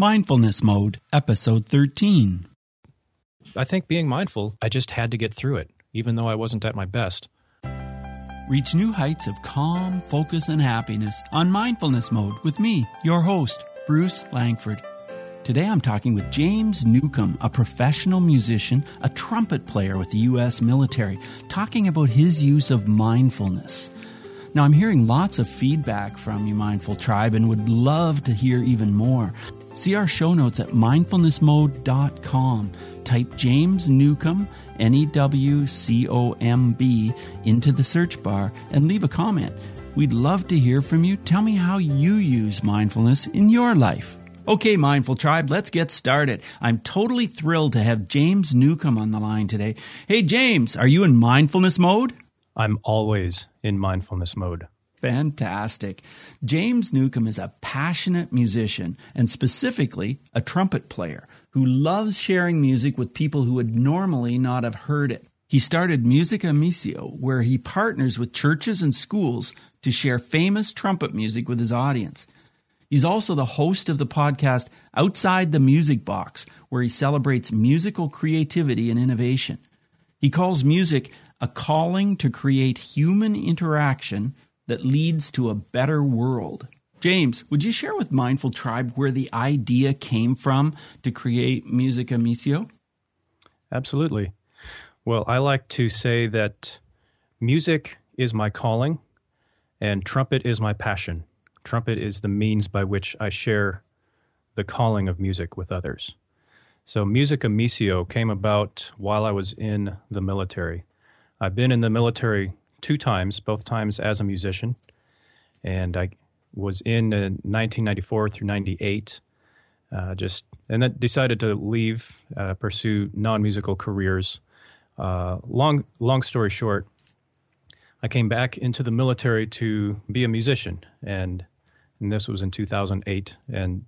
Mindfulness Mode, Episode 13. I think being mindful, I just had to get through it, even though I wasn't at my best. Reach new heights of calm, focus, and happiness on Mindfulness Mode with me, your host, Bruce Langford. Today I'm talking with James Newcomb, a professional musician, a trumpet player with the U.S. military, talking about his use of mindfulness. Now, I'm hearing lots of feedback from you, Mindful Tribe, and would love to hear even more. See our show notes at mindfulnessmode.com. Type James Newcomb, N E W C O M B, into the search bar and leave a comment. We'd love to hear from you. Tell me how you use mindfulness in your life. Okay, Mindful Tribe, let's get started. I'm totally thrilled to have James Newcomb on the line today. Hey, James, are you in mindfulness mode? I'm always in mindfulness mode. Fantastic. James Newcomb is a passionate musician and specifically a trumpet player who loves sharing music with people who would normally not have heard it. He started Musica Missio, where he partners with churches and schools to share famous trumpet music with his audience. He's also the host of the podcast Outside the Music Box, where he celebrates musical creativity and innovation. He calls music a calling to create human interaction that leads to a better world. James, would you share with Mindful Tribe where the idea came from to create Musica Missio? Absolutely. Well, I like to say that music is my calling and trumpet is my passion. Trumpet is the means by which I share the calling of music with others. So, Musica Missio came about while I was in the military. I've been in the military two times, both times as a musician, and I was in uh, 1994 through 98. Uh, just and then decided to leave, uh, pursue non-musical careers. Uh, long long story short, I came back into the military to be a musician, and and this was in 2008. And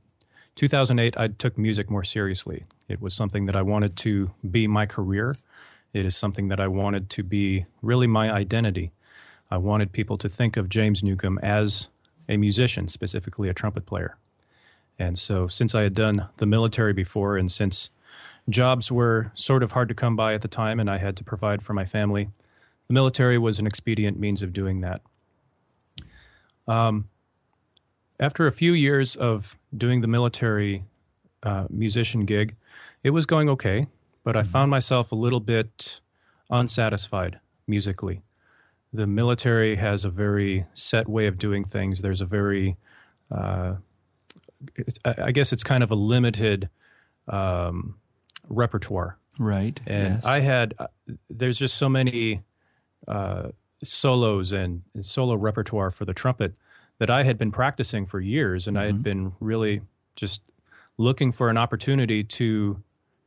2008, I took music more seriously. It was something that I wanted to be my career. It is something that I wanted to be really my identity. I wanted people to think of James Newcomb as a musician, specifically a trumpet player. And so, since I had done the military before, and since jobs were sort of hard to come by at the time, and I had to provide for my family, the military was an expedient means of doing that. Um, after a few years of doing the military uh, musician gig, it was going okay but I found myself a little bit unsatisfied musically. The military has a very set way of doing things. There's a very, uh, I guess it's kind of a limited um, repertoire. Right. And yes. I had, uh, there's just so many uh, solos and, and, solo repertoire for the trumpet that I had been practicing for years, and mm-hmm. I had mm-hmm. been really just looking for an opportunity to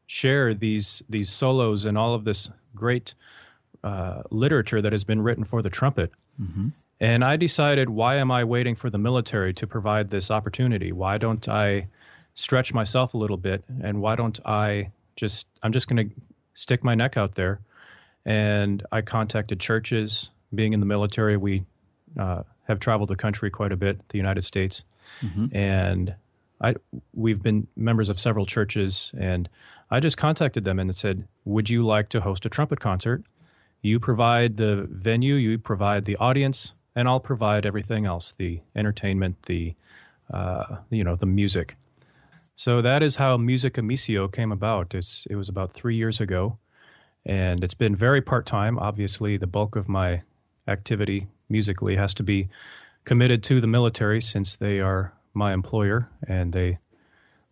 share these these solos and all of this great uh, literature that has been written for the trumpet. Mm-hmm. And I decided, why am I waiting for the military to provide this opportunity? Why don't I stretch myself a little bit? And why don't I just, I'm just going to stick my neck out there. And I contacted churches. Being in the military, we uh, have traveled the country quite a bit, the United States. Mm-hmm. And I, we've been members of several churches, and I just contacted them and said, Would you like to host a trumpet concert? You provide the venue, you provide the audience, and I'll provide everything else the entertainment, the, uh, you know, the music. So that is how Musica Missio came about. It's, it was about three years ago, and it's been very part time. Obviously, the bulk of my activity musically has to be committed to the military since they are my employer and they,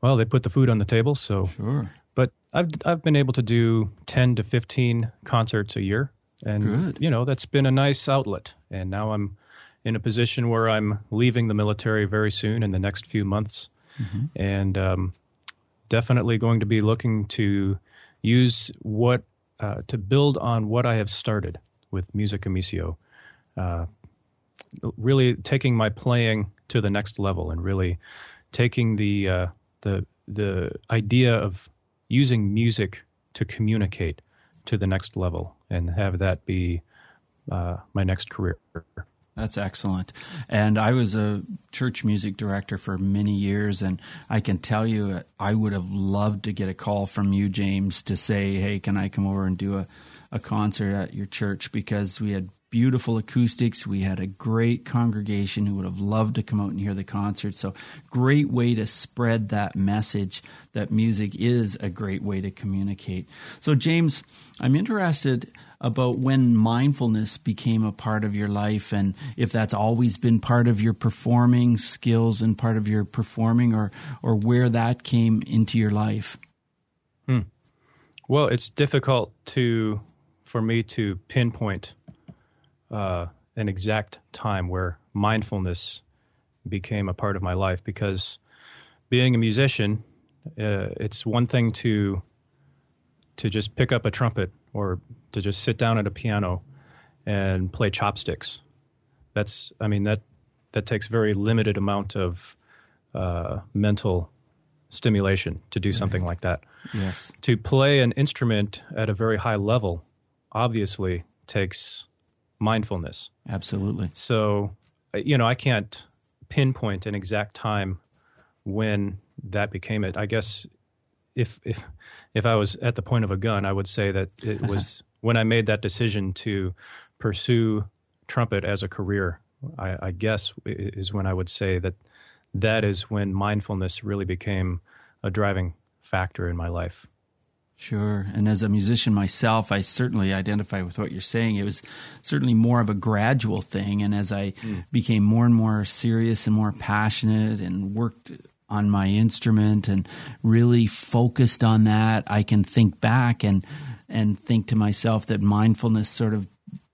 well, they put the food on the table. So sure. But I've I've been able to do ten to fifteen concerts a year, and Good. you know that's been a nice outlet. And now I'm in a position where I'm leaving the military very soon in the next few months, mm-hmm. and um, definitely going to be looking to use what uh, to build on what I have started with Musica Missio. Uh, really taking my playing to the next level and really taking the uh, the the idea of using music to communicate to the next level and have that be uh, my next career. That's excellent. And I was a church music director for many years, and I can tell you, I would have loved to get a call from you, James, to say, "Hey, can I come over and do a, a concert at your church?" Because we had beautiful acoustics. We had a great congregation who would have loved to come out and hear the concert. So, great way to spread that message that music is a great way to communicate. So, James, I'm interested about when mindfulness became a part of your life and if that's always been part of your performing skills and part of your performing or or where that came into your life. Hmm. Well, it's difficult to for me to pinpoint uh, an exact time where mindfulness became a part of my life because being a musician, uh, it's one thing to to just pick up a trumpet or to just sit down at a piano and play chopsticks. That's, I mean, that that takes very limited amount of uh, mental stimulation to do something like that. Yes. To play an instrument at a very high level, obviously takes mindfulness. Absolutely. So, uh, you know, I can't pinpoint an exact time when that became it. I guess if if if I was at the point of a gun, I would say that it was when I made that decision to pursue trumpet as a career. I, I guess is when I would say that that is when mindfulness really became a driving factor in my life. Sure. And as a musician myself, I certainly identify with what you're saying. It was certainly more of a gradual thing. And as I mm. became more and more serious and more passionate and worked on my instrument and really focused on that, I can think back and and think to myself that mindfulness sort of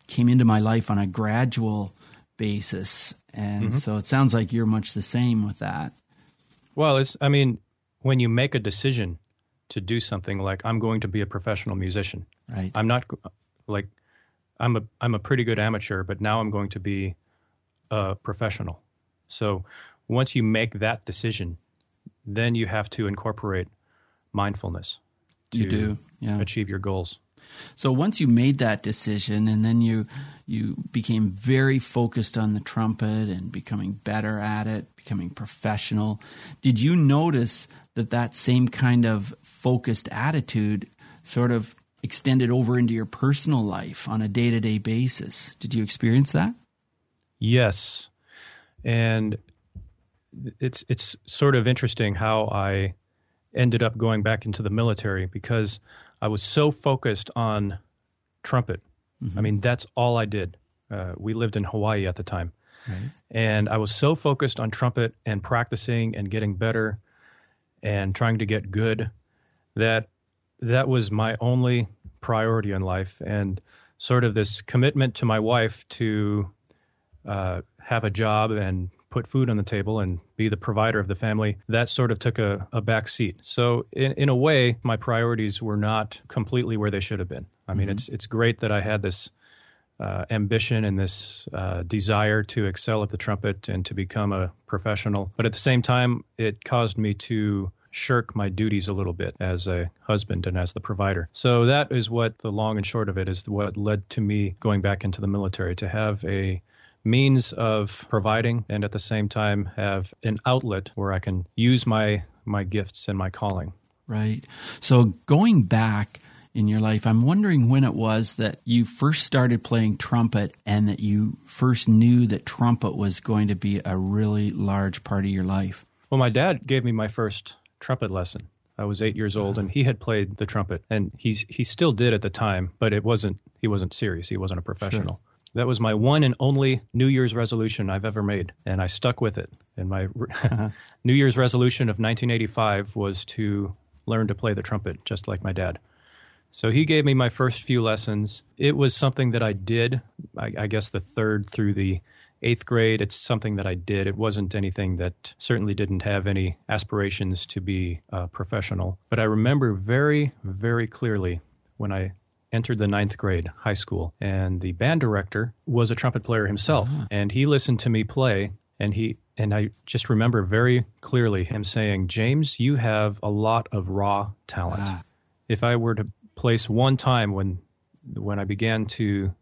came into my life on a gradual basis. And mm-hmm. so it sounds like you're much the same with that. Well, it's I mean, when you make a decision to do something like I'm going to be a professional musician. Right. I'm not like I'm a I'm a pretty good amateur, but now I'm going to be a professional. So once you make that decision, then you have to incorporate mindfulness to you do. Yeah. achieve your goals. So once you made that decision and then you you became very focused on the trumpet and becoming better at it, becoming professional, did you notice that that same kind of focused attitude sort of extended over into your personal life on a day-to-day basis? Did you experience that? Yes. And it's it's sort of interesting how I ended up going back into the military because I was so focused on trumpet. Mm-hmm. I mean, that's all I did. Uh, we lived in Hawaii at the time. Right. And I was so focused on trumpet and practicing and getting better and trying to get good that that was my only priority in life. And sort of this commitment to my wife to uh, have a job and put food on the table and be the provider of the family, that sort of took a, a back seat. So in, in a way, my priorities were not completely where they should have been. I mean, mm-hmm. it's it's great that I had this uh, ambition and this uh, desire to excel at the trumpet and to become a professional, but at the same time, it caused me to shirk my duties a little bit as a husband and as the provider. So that is what the long and short of it is what led to me going back into the military to have a means of providing and at the same time have an outlet where I can use my my gifts and my calling. Right. So going back in your life, I'm wondering when it was that you first started playing trumpet and that you first knew that trumpet was going to be a really large part of your life. Well, my dad gave me my first trumpet lesson. I was eight years old, and he had played the trumpet, and he's he still did at the time, but it wasn't he wasn't serious. He wasn't a professional. Sure. That was my one and only New Year's resolution I've ever made, and I stuck with it. And my uh-huh. New Year's resolution of 1985 was to learn to play the trumpet, just like my dad. So he gave me my first few lessons. It was something that I did, I, I guess, the third through the eighth grade. It's something that I did. It wasn't anything that certainly didn't have any aspirations to be uh, professional. But I remember very, very clearly when I entered the ninth grade high school, and the band director was a trumpet player himself, uh-huh. and he listened to me play, and he and I just remember very clearly him saying, "James, you have a lot of raw talent." Uh-huh. If I were to place one time when when I began to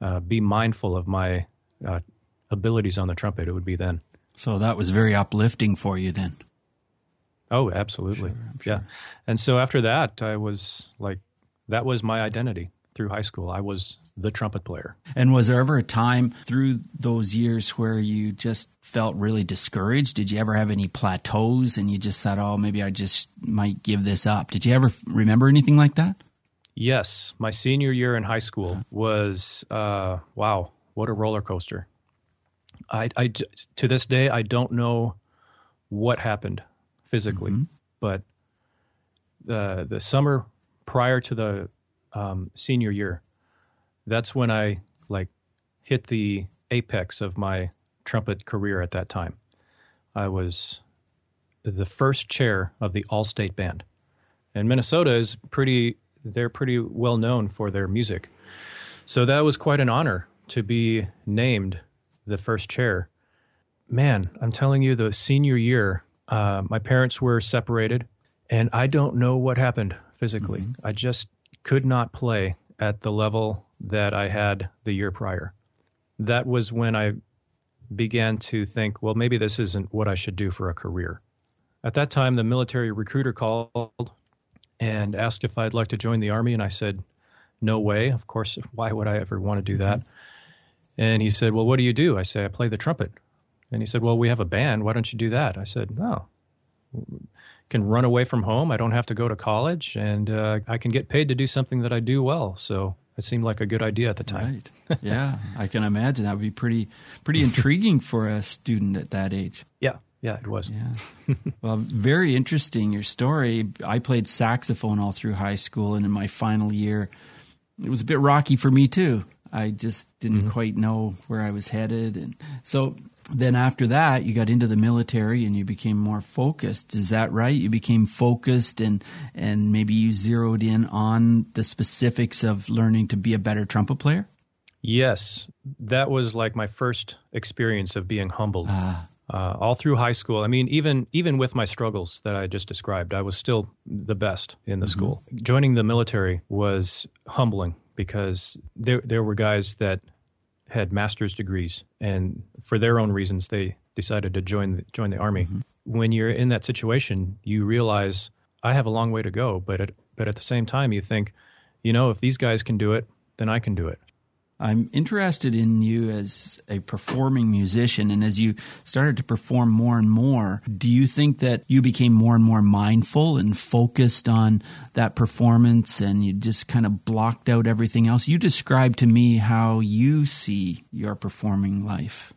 uh, be mindful of my uh, abilities on the trumpet, it would be then. So that was very uplifting for you then. Oh, absolutely. Sure, sure. Yeah. And so after that, I was like, that was my identity through high school. I was the trumpet player. And was there ever a time through those years where you just felt really discouraged? Did you ever have any plateaus and you just thought, oh, maybe I just might give this up? Did you ever remember anything like that? Yes. My senior year in high school was, uh, wow, what a roller coaster. I, I, to this day, I don't know what happened physically, mm-hmm. but the the summer prior to the um, senior year, that's when I like hit the apex of my trumpet career. At that time, I was the first chair of the All State Band, and Minnesota is pretty. They're pretty well known for their music, so that was quite an honor to be named the first chair. Man, I'm telling you, the senior year, uh, my parents were separated, and I don't know what happened physically. Mm-hmm. I just could not play at the level that I had the year prior. That was when I began to think, well, maybe this isn't what I should do for a career. At that time, the military recruiter called and asked if I'd like to join the Army, and I said, no way. Of course, why would I ever want to do that? And he said, well, what do you do? I say, I play the trumpet. And he said, well, we have a band. Why don't you do that? I said, no. Can run away from home. I don't have to go to college, and uh, I can get paid to do something that I do well. So it seemed like a good idea at the time. Right. Yeah, I can imagine that would be pretty pretty intriguing for a student at that age. Yeah. Yeah, it was. Yeah. well, very interesting your story. I played saxophone all through high school and in my final year it was a bit rocky for me too. I just didn't mm-hmm. quite know where I was headed. And so then after that you got into the military and you became more focused. Is that right? You became focused and and maybe you zeroed in on the specifics of learning to be a better trumpet player? Yes. That was like my first experience of being humbled ah. uh, all through high school. I mean even even with my struggles that i just described i was still the best in the mm-hmm. school. Joining the military was humbling because there there were guys that had master's degrees, and for their own reasons, they decided to join the, join the army. Mm-hmm. When you're in that situation, you realize I have a long way to go, but at, but at the same time, you think, you know, if these guys can do it, then I can do it. I'm interested in you as a performing musician. And as you started to perform more and more, do you think that you became more and more mindful and focused on that performance and you just kind of blocked out everything else? You described to me how you see your performing life.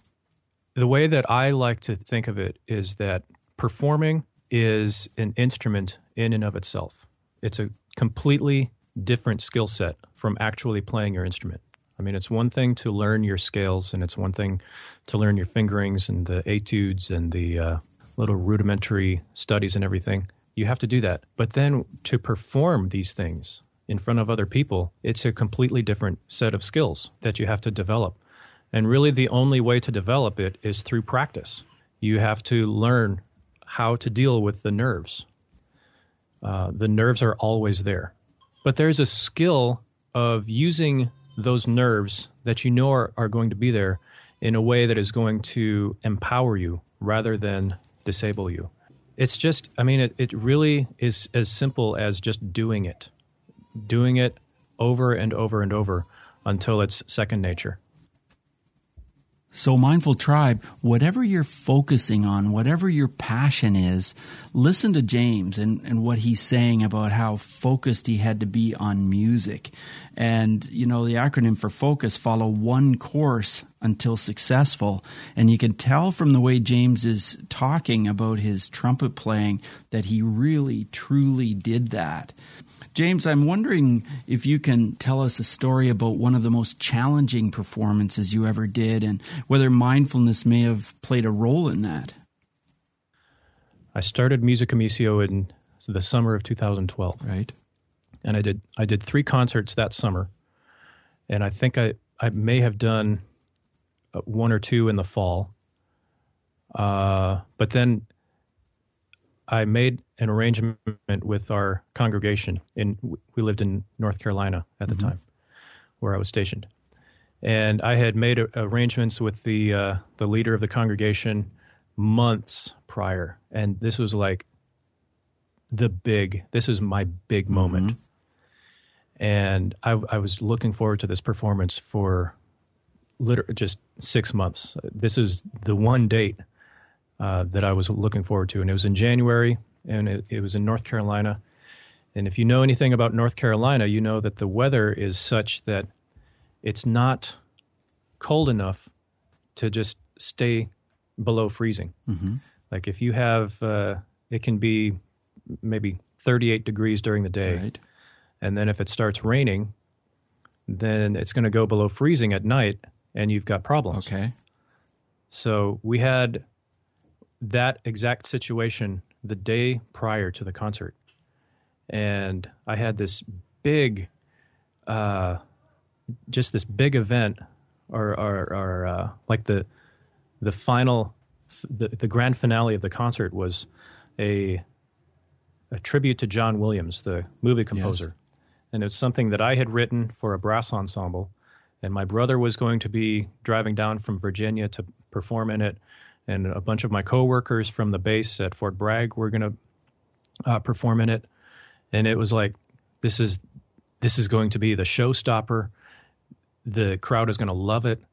The way that I like to think of it is that performing is an instrument in and of itself. It's a completely different skill set from actually playing your instrument. I mean, it's one thing to learn your scales, and it's one thing to learn your fingerings and the etudes and the uh, little rudimentary studies and everything. You have to do that. But then to perform these things in front of other people, it's a completely different set of skills that you have to develop. And really, the only way to develop it is through practice. You have to learn how to deal with the nerves. Uh, the nerves are always there. But there's a skill of using those nerves that you know are, are going to be there in a way that is going to empower you rather than disable you. It's just, I mean, it, it really is as simple as just doing it, doing it over and over and over until it's second nature. So, Mindful Tribe, whatever you're focusing on, whatever your passion is, listen to James and, and what he's saying about how focused he had to be on music. And, you know, the acronym for focus follow one course until successful. And you can tell from the way James is talking about his trumpet playing that he really, truly did that. James, I'm wondering if you can tell us a story about one of the most challenging performances you ever did and whether mindfulness may have played a role in that. I started Musica Missio in the summer of 2012. Right. And I did I did 3 concerts that summer. And I think I I may have done uh, one or two in the fall. Uh, but then I made an arrangement with our congregation. In we lived in North Carolina at the mm-hmm. time, where I was stationed, And I had made a, arrangements with the uh, the leader of the congregation months prior, and this was like the big. This is my big moment, mm-hmm. and I, I was looking forward to this performance for literally just six months. This is the one date uh, that I was looking forward to, and it was in January, and it, it was in North Carolina. And if you know anything about North Carolina, you know that the weather is such that it's not cold enough to just stay below freezing. Mm-hmm. Like if you have, uh, it can be maybe 38 degrees during the day. Right. And then if it starts raining, then it's going to go below freezing at night and you've got problems. Okay. So we had that exact situation the day prior to the concert. And I had this big, uh, just this big event, or, or, or uh, like the the final, the, the grand finale of the concert was a a tribute to John Williams, the movie composer. Yes. And it's something that I had written for a brass ensemble. And my brother was going to be driving down from Virginia to perform in it. And a bunch of my coworkers from the base at Fort Bragg were going to uh, perform in it. And it was like, this is this is going to be the showstopper. The crowd is going to love it.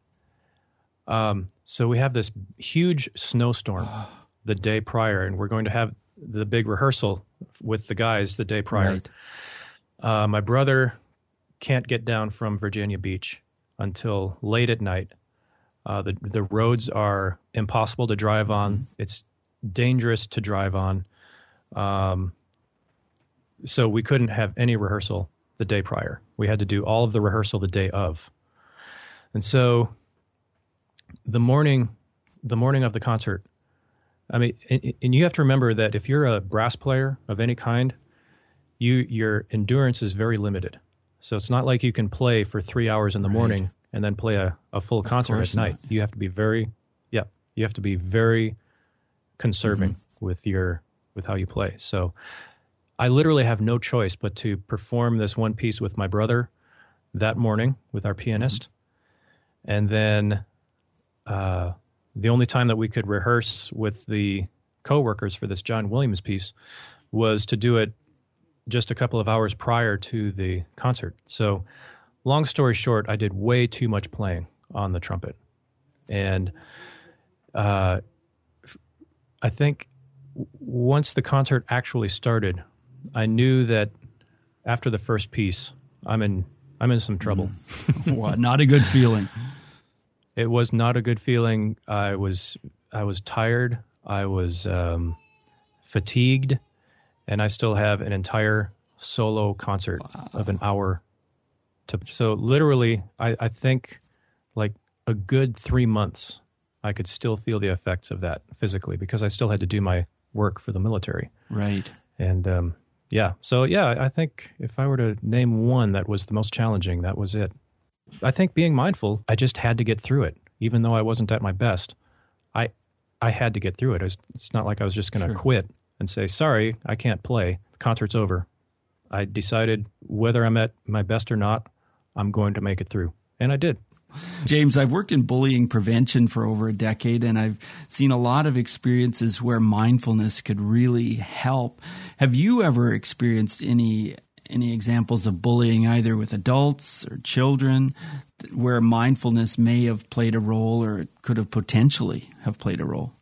Um, so we have this huge snowstorm the day prior, and we're going to have the big rehearsal with the guys the day prior. Right. Uh, my brother can't get down from Virginia Beach until late at night. Uh, the the roads are impossible to drive on. Mm-hmm. It's dangerous to drive on. Um, so we couldn't have any rehearsal the day prior. We had to do all of the rehearsal the day of. And so the morning the morning of the concert, I mean, and, and you have to remember that if you're a brass player of any kind, you your endurance is very limited. So it's not like you can play for three hours in the right. morning and then play a, a full concert at night. Not. You have to be very, yeah, you have to be very conserving mm-hmm. with your with how you play. So I literally have no choice but to perform this one piece with my brother that morning with our pianist, mm-hmm. and then uh, the only time that we could rehearse with the coworkers for this John Williams piece was to do it just a couple of hours prior to the concert. So, long story short, I did way too much playing on the trumpet, and uh, I think once the concert actually started, I knew that after the first piece, I'm in I'm in some trouble. well, not a good feeling. It was not a good feeling. I was I was tired. I was um, fatigued, and I still have an entire solo concert wow. of an hour. To so literally, I, I think like a good three months, I could still feel the effects of that physically because I still had to do my work for the military. Right. And um, yeah, so yeah, I think if I were to name one that was the most challenging, that was it. I think being mindful, I just had to get through it, even though I wasn't at my best. I I had to get through it. It's not like I was just going to sure. quit and say, "Sorry, I can't play. The concert's over." I decided whether I'm at my best or not, I'm going to make it through, and I did. James, I've worked in bullying prevention for over a decade, and I've seen a lot of experiences where mindfulness could really help. Have you ever experienced any any examples of bullying either with adults or children where mindfulness may have played a role or it could have potentially have played a role?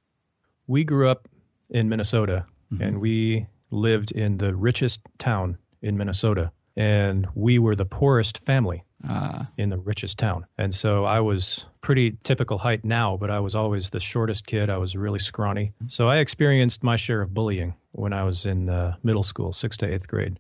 We grew up in Minnesota mm-hmm. and we lived in the richest town in Minnesota and we were the poorest family uh, in the richest town. And so I was pretty typical height now, but I was always the shortest kid. I was really scrawny. So I experienced my share of bullying when I was in uh, middle school, sixth to eighth grade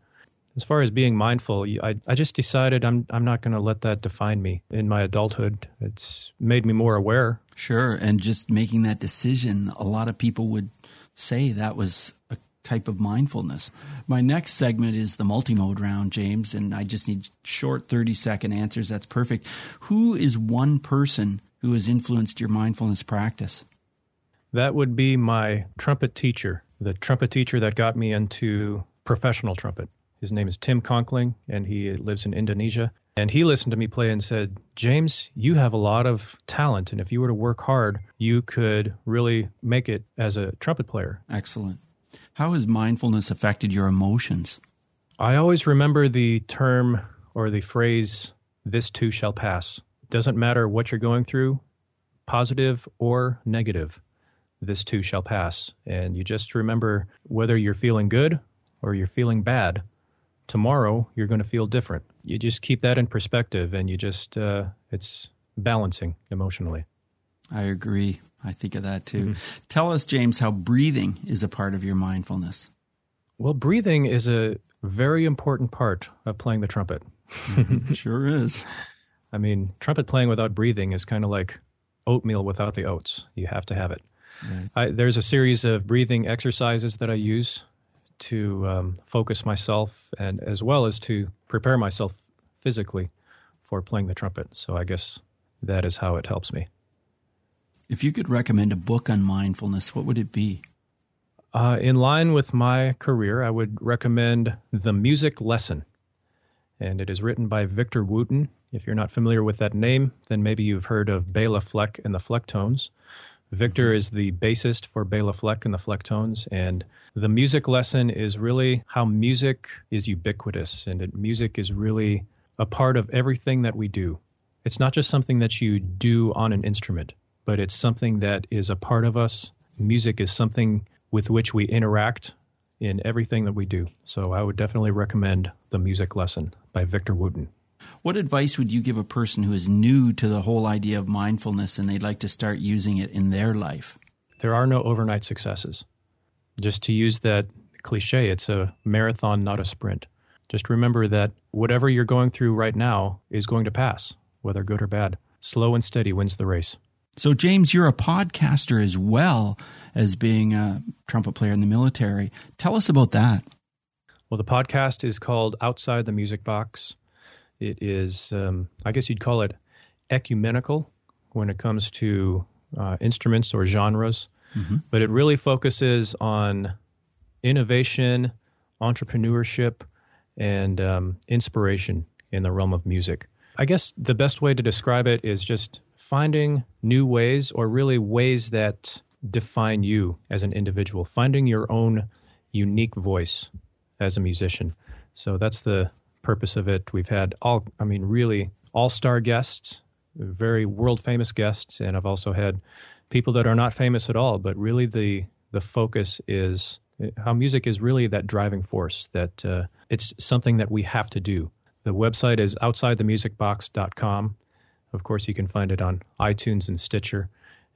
as far as being mindful, I, I just decided I'm I'm not going to let that define me in my adulthood. It's made me more aware. Sure, and just making that decision, a lot of people would say that was a type of mindfulness. My next segment is the multi-mode round, James, and I just need short 30-second answers. That's perfect. Who is one person who has influenced your mindfulness practice? That would be my trumpet teacher, the trumpet teacher that got me into professional trumpet. His name is Tim Conkling, and he lives in Indonesia. And he listened to me play and said, James, you have a lot of talent. And if you were to work hard, you could really make it as a trumpet player. Excellent. How has mindfulness affected your emotions? I always remember the term or the phrase, this too shall pass. It doesn't matter what you're going through, positive or negative, this too shall pass. And you just remember whether you're feeling good or you're feeling bad, tomorrow you're going to feel different. You just keep that in perspective and you just, uh, it's balancing emotionally. I agree. I think of that too. Mm-hmm. Tell us, James, how breathing is a part of your mindfulness. Well, breathing is a very important part of playing the trumpet. Mm-hmm. sure is. I mean, trumpet playing without breathing is kind of like oatmeal without the oats. You have to have it. Right. I, there's a series of breathing exercises that I use to um, focus myself and as well as to prepare myself physically for playing the trumpet. So I guess that is how it helps me. If you could recommend a book on mindfulness, what would it be? Uh, in line with my career, I would recommend The Music Lesson. And it is written by Victor Wooten. If you're not familiar with that name, then maybe you've heard of Bela Fleck and the Flecktones. Victor is the bassist for Bela Fleck and the Flecktones, and the music lesson is really how music is ubiquitous and it, music is really a part of everything that we do. It's not just something that you do on an instrument, but it's something that is a part of us. Music is something with which we interact in everything that we do. So I would definitely recommend The Music Lesson by Victor Wooten. What advice would you give a person who is new to the whole idea of mindfulness and they'd like to start using it in their life? There are no overnight successes. Just to use that cliche, it's a marathon, not a sprint. Just remember that whatever you're going through right now is going to pass, whether good or bad. Slow and steady wins the race. So, James, you're a podcaster as well as being a trumpet player in the military. Tell us about that. Well, the podcast is called Outside the Music Box. It is, um, I guess you'd call it ecumenical when it comes to uh, instruments or genres, mm-hmm. but it really focuses on innovation, entrepreneurship, and um, inspiration in the realm of music. I guess the best way to describe it is just finding new ways, or really ways that define you as an individual, finding your own unique voice as a musician. So that's the purpose of it. We've had all, I mean, really all star guests, very world famous guests, and I've also had people that are not famous at all, but really the the focus is how music is really that driving force that uh, it's something that we have to do. The website is outsidethemusicbox.com. Of course, you can find it on iTunes and Stitcher.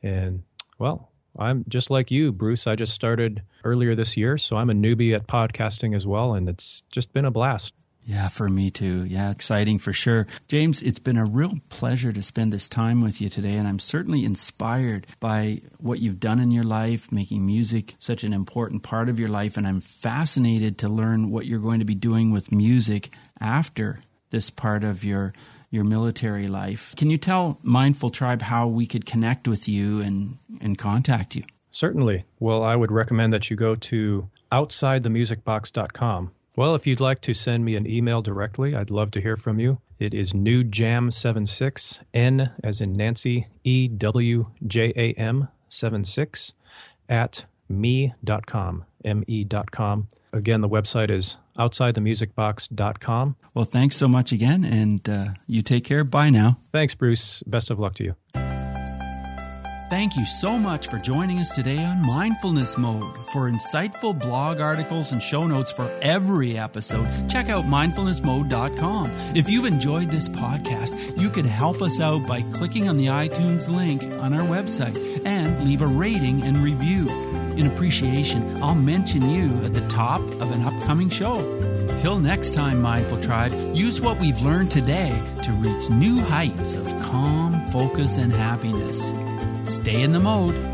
And well, I'm just like you, Bruce. I just started earlier this year, so I'm a newbie at podcasting as well, and it's just been a blast. Yeah, for me too. Yeah, exciting for sure. James, it's been a real pleasure to spend this time with you today, and I'm certainly inspired by what you've done in your life, making music such an important part of your life, and I'm fascinated to learn what you're going to be doing with music after this part of your your military life. Can you tell Mindful Tribe how we could connect with you and, and contact you? Certainly. Well, I would recommend that you go to outsidethemusicbox.com well, if you'd like to send me an email directly, I'd love to hear from you. It is newjam76, N as in Nancy, E W J A M 76 at me.com, me.com. Again, the website is outsidethemusicbox.com. Well, thanks so much again, and uh, you take care. Bye now. Thanks, Bruce. Best of luck to you. Thank you so much for joining us today on Mindfulness Mode. For insightful blog articles and show notes for every episode, check out mindfulnessmode.com. If you've enjoyed this podcast, you could help us out by clicking on the iTunes link on our website and leave a rating and review. In appreciation, I'll mention you at the top of an upcoming show. Till next time, Mindful Tribe, use what we've learned today to reach new heights of calm, focus, and happiness. Stay in the mode